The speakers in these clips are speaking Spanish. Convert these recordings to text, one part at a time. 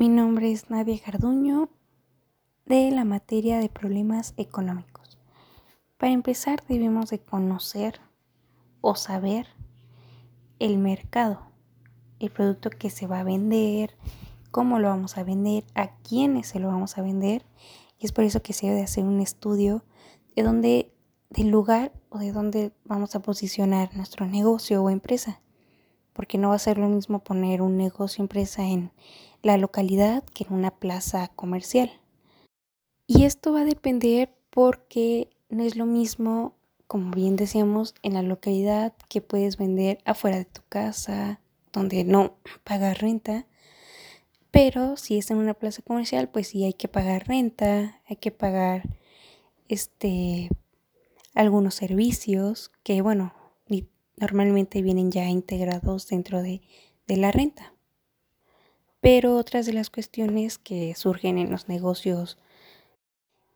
Mi nombre es Nadia Garduño de la materia de problemas económicos. Para empezar debemos de conocer o saber el mercado, el producto que se va a vender, cómo lo vamos a vender, a quiénes se lo vamos a vender. Y es por eso que se debe hacer un estudio de dónde, del lugar o de dónde vamos a posicionar nuestro negocio o empresa. Porque no va a ser lo mismo poner un negocio empresa en la localidad que en una plaza comercial. Y esto va a depender porque no es lo mismo, como bien decíamos, en la localidad que puedes vender afuera de tu casa, donde no pagas renta. Pero si es en una plaza comercial, pues sí hay que pagar renta, hay que pagar este algunos servicios que bueno, normalmente vienen ya integrados dentro de, de la renta. Pero otras de las cuestiones que surgen en los negocios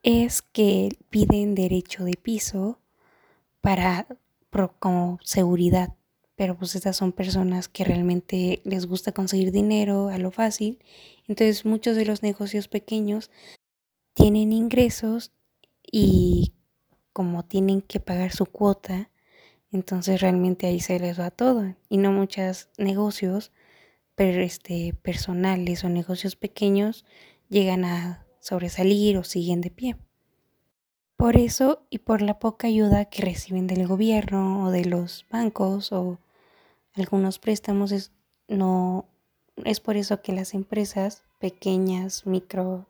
es que piden derecho de piso para como seguridad. Pero pues estas son personas que realmente les gusta conseguir dinero a lo fácil. Entonces muchos de los negocios pequeños tienen ingresos y como tienen que pagar su cuota, entonces realmente ahí se les va todo. Y no muchos negocios pero este, personales o negocios pequeños llegan a sobresalir o siguen de pie. Por eso y por la poca ayuda que reciben del gobierno o de los bancos o algunos préstamos, es, no, es por eso que las empresas pequeñas, micro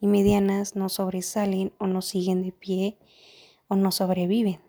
y medianas no sobresalen o no siguen de pie o no sobreviven.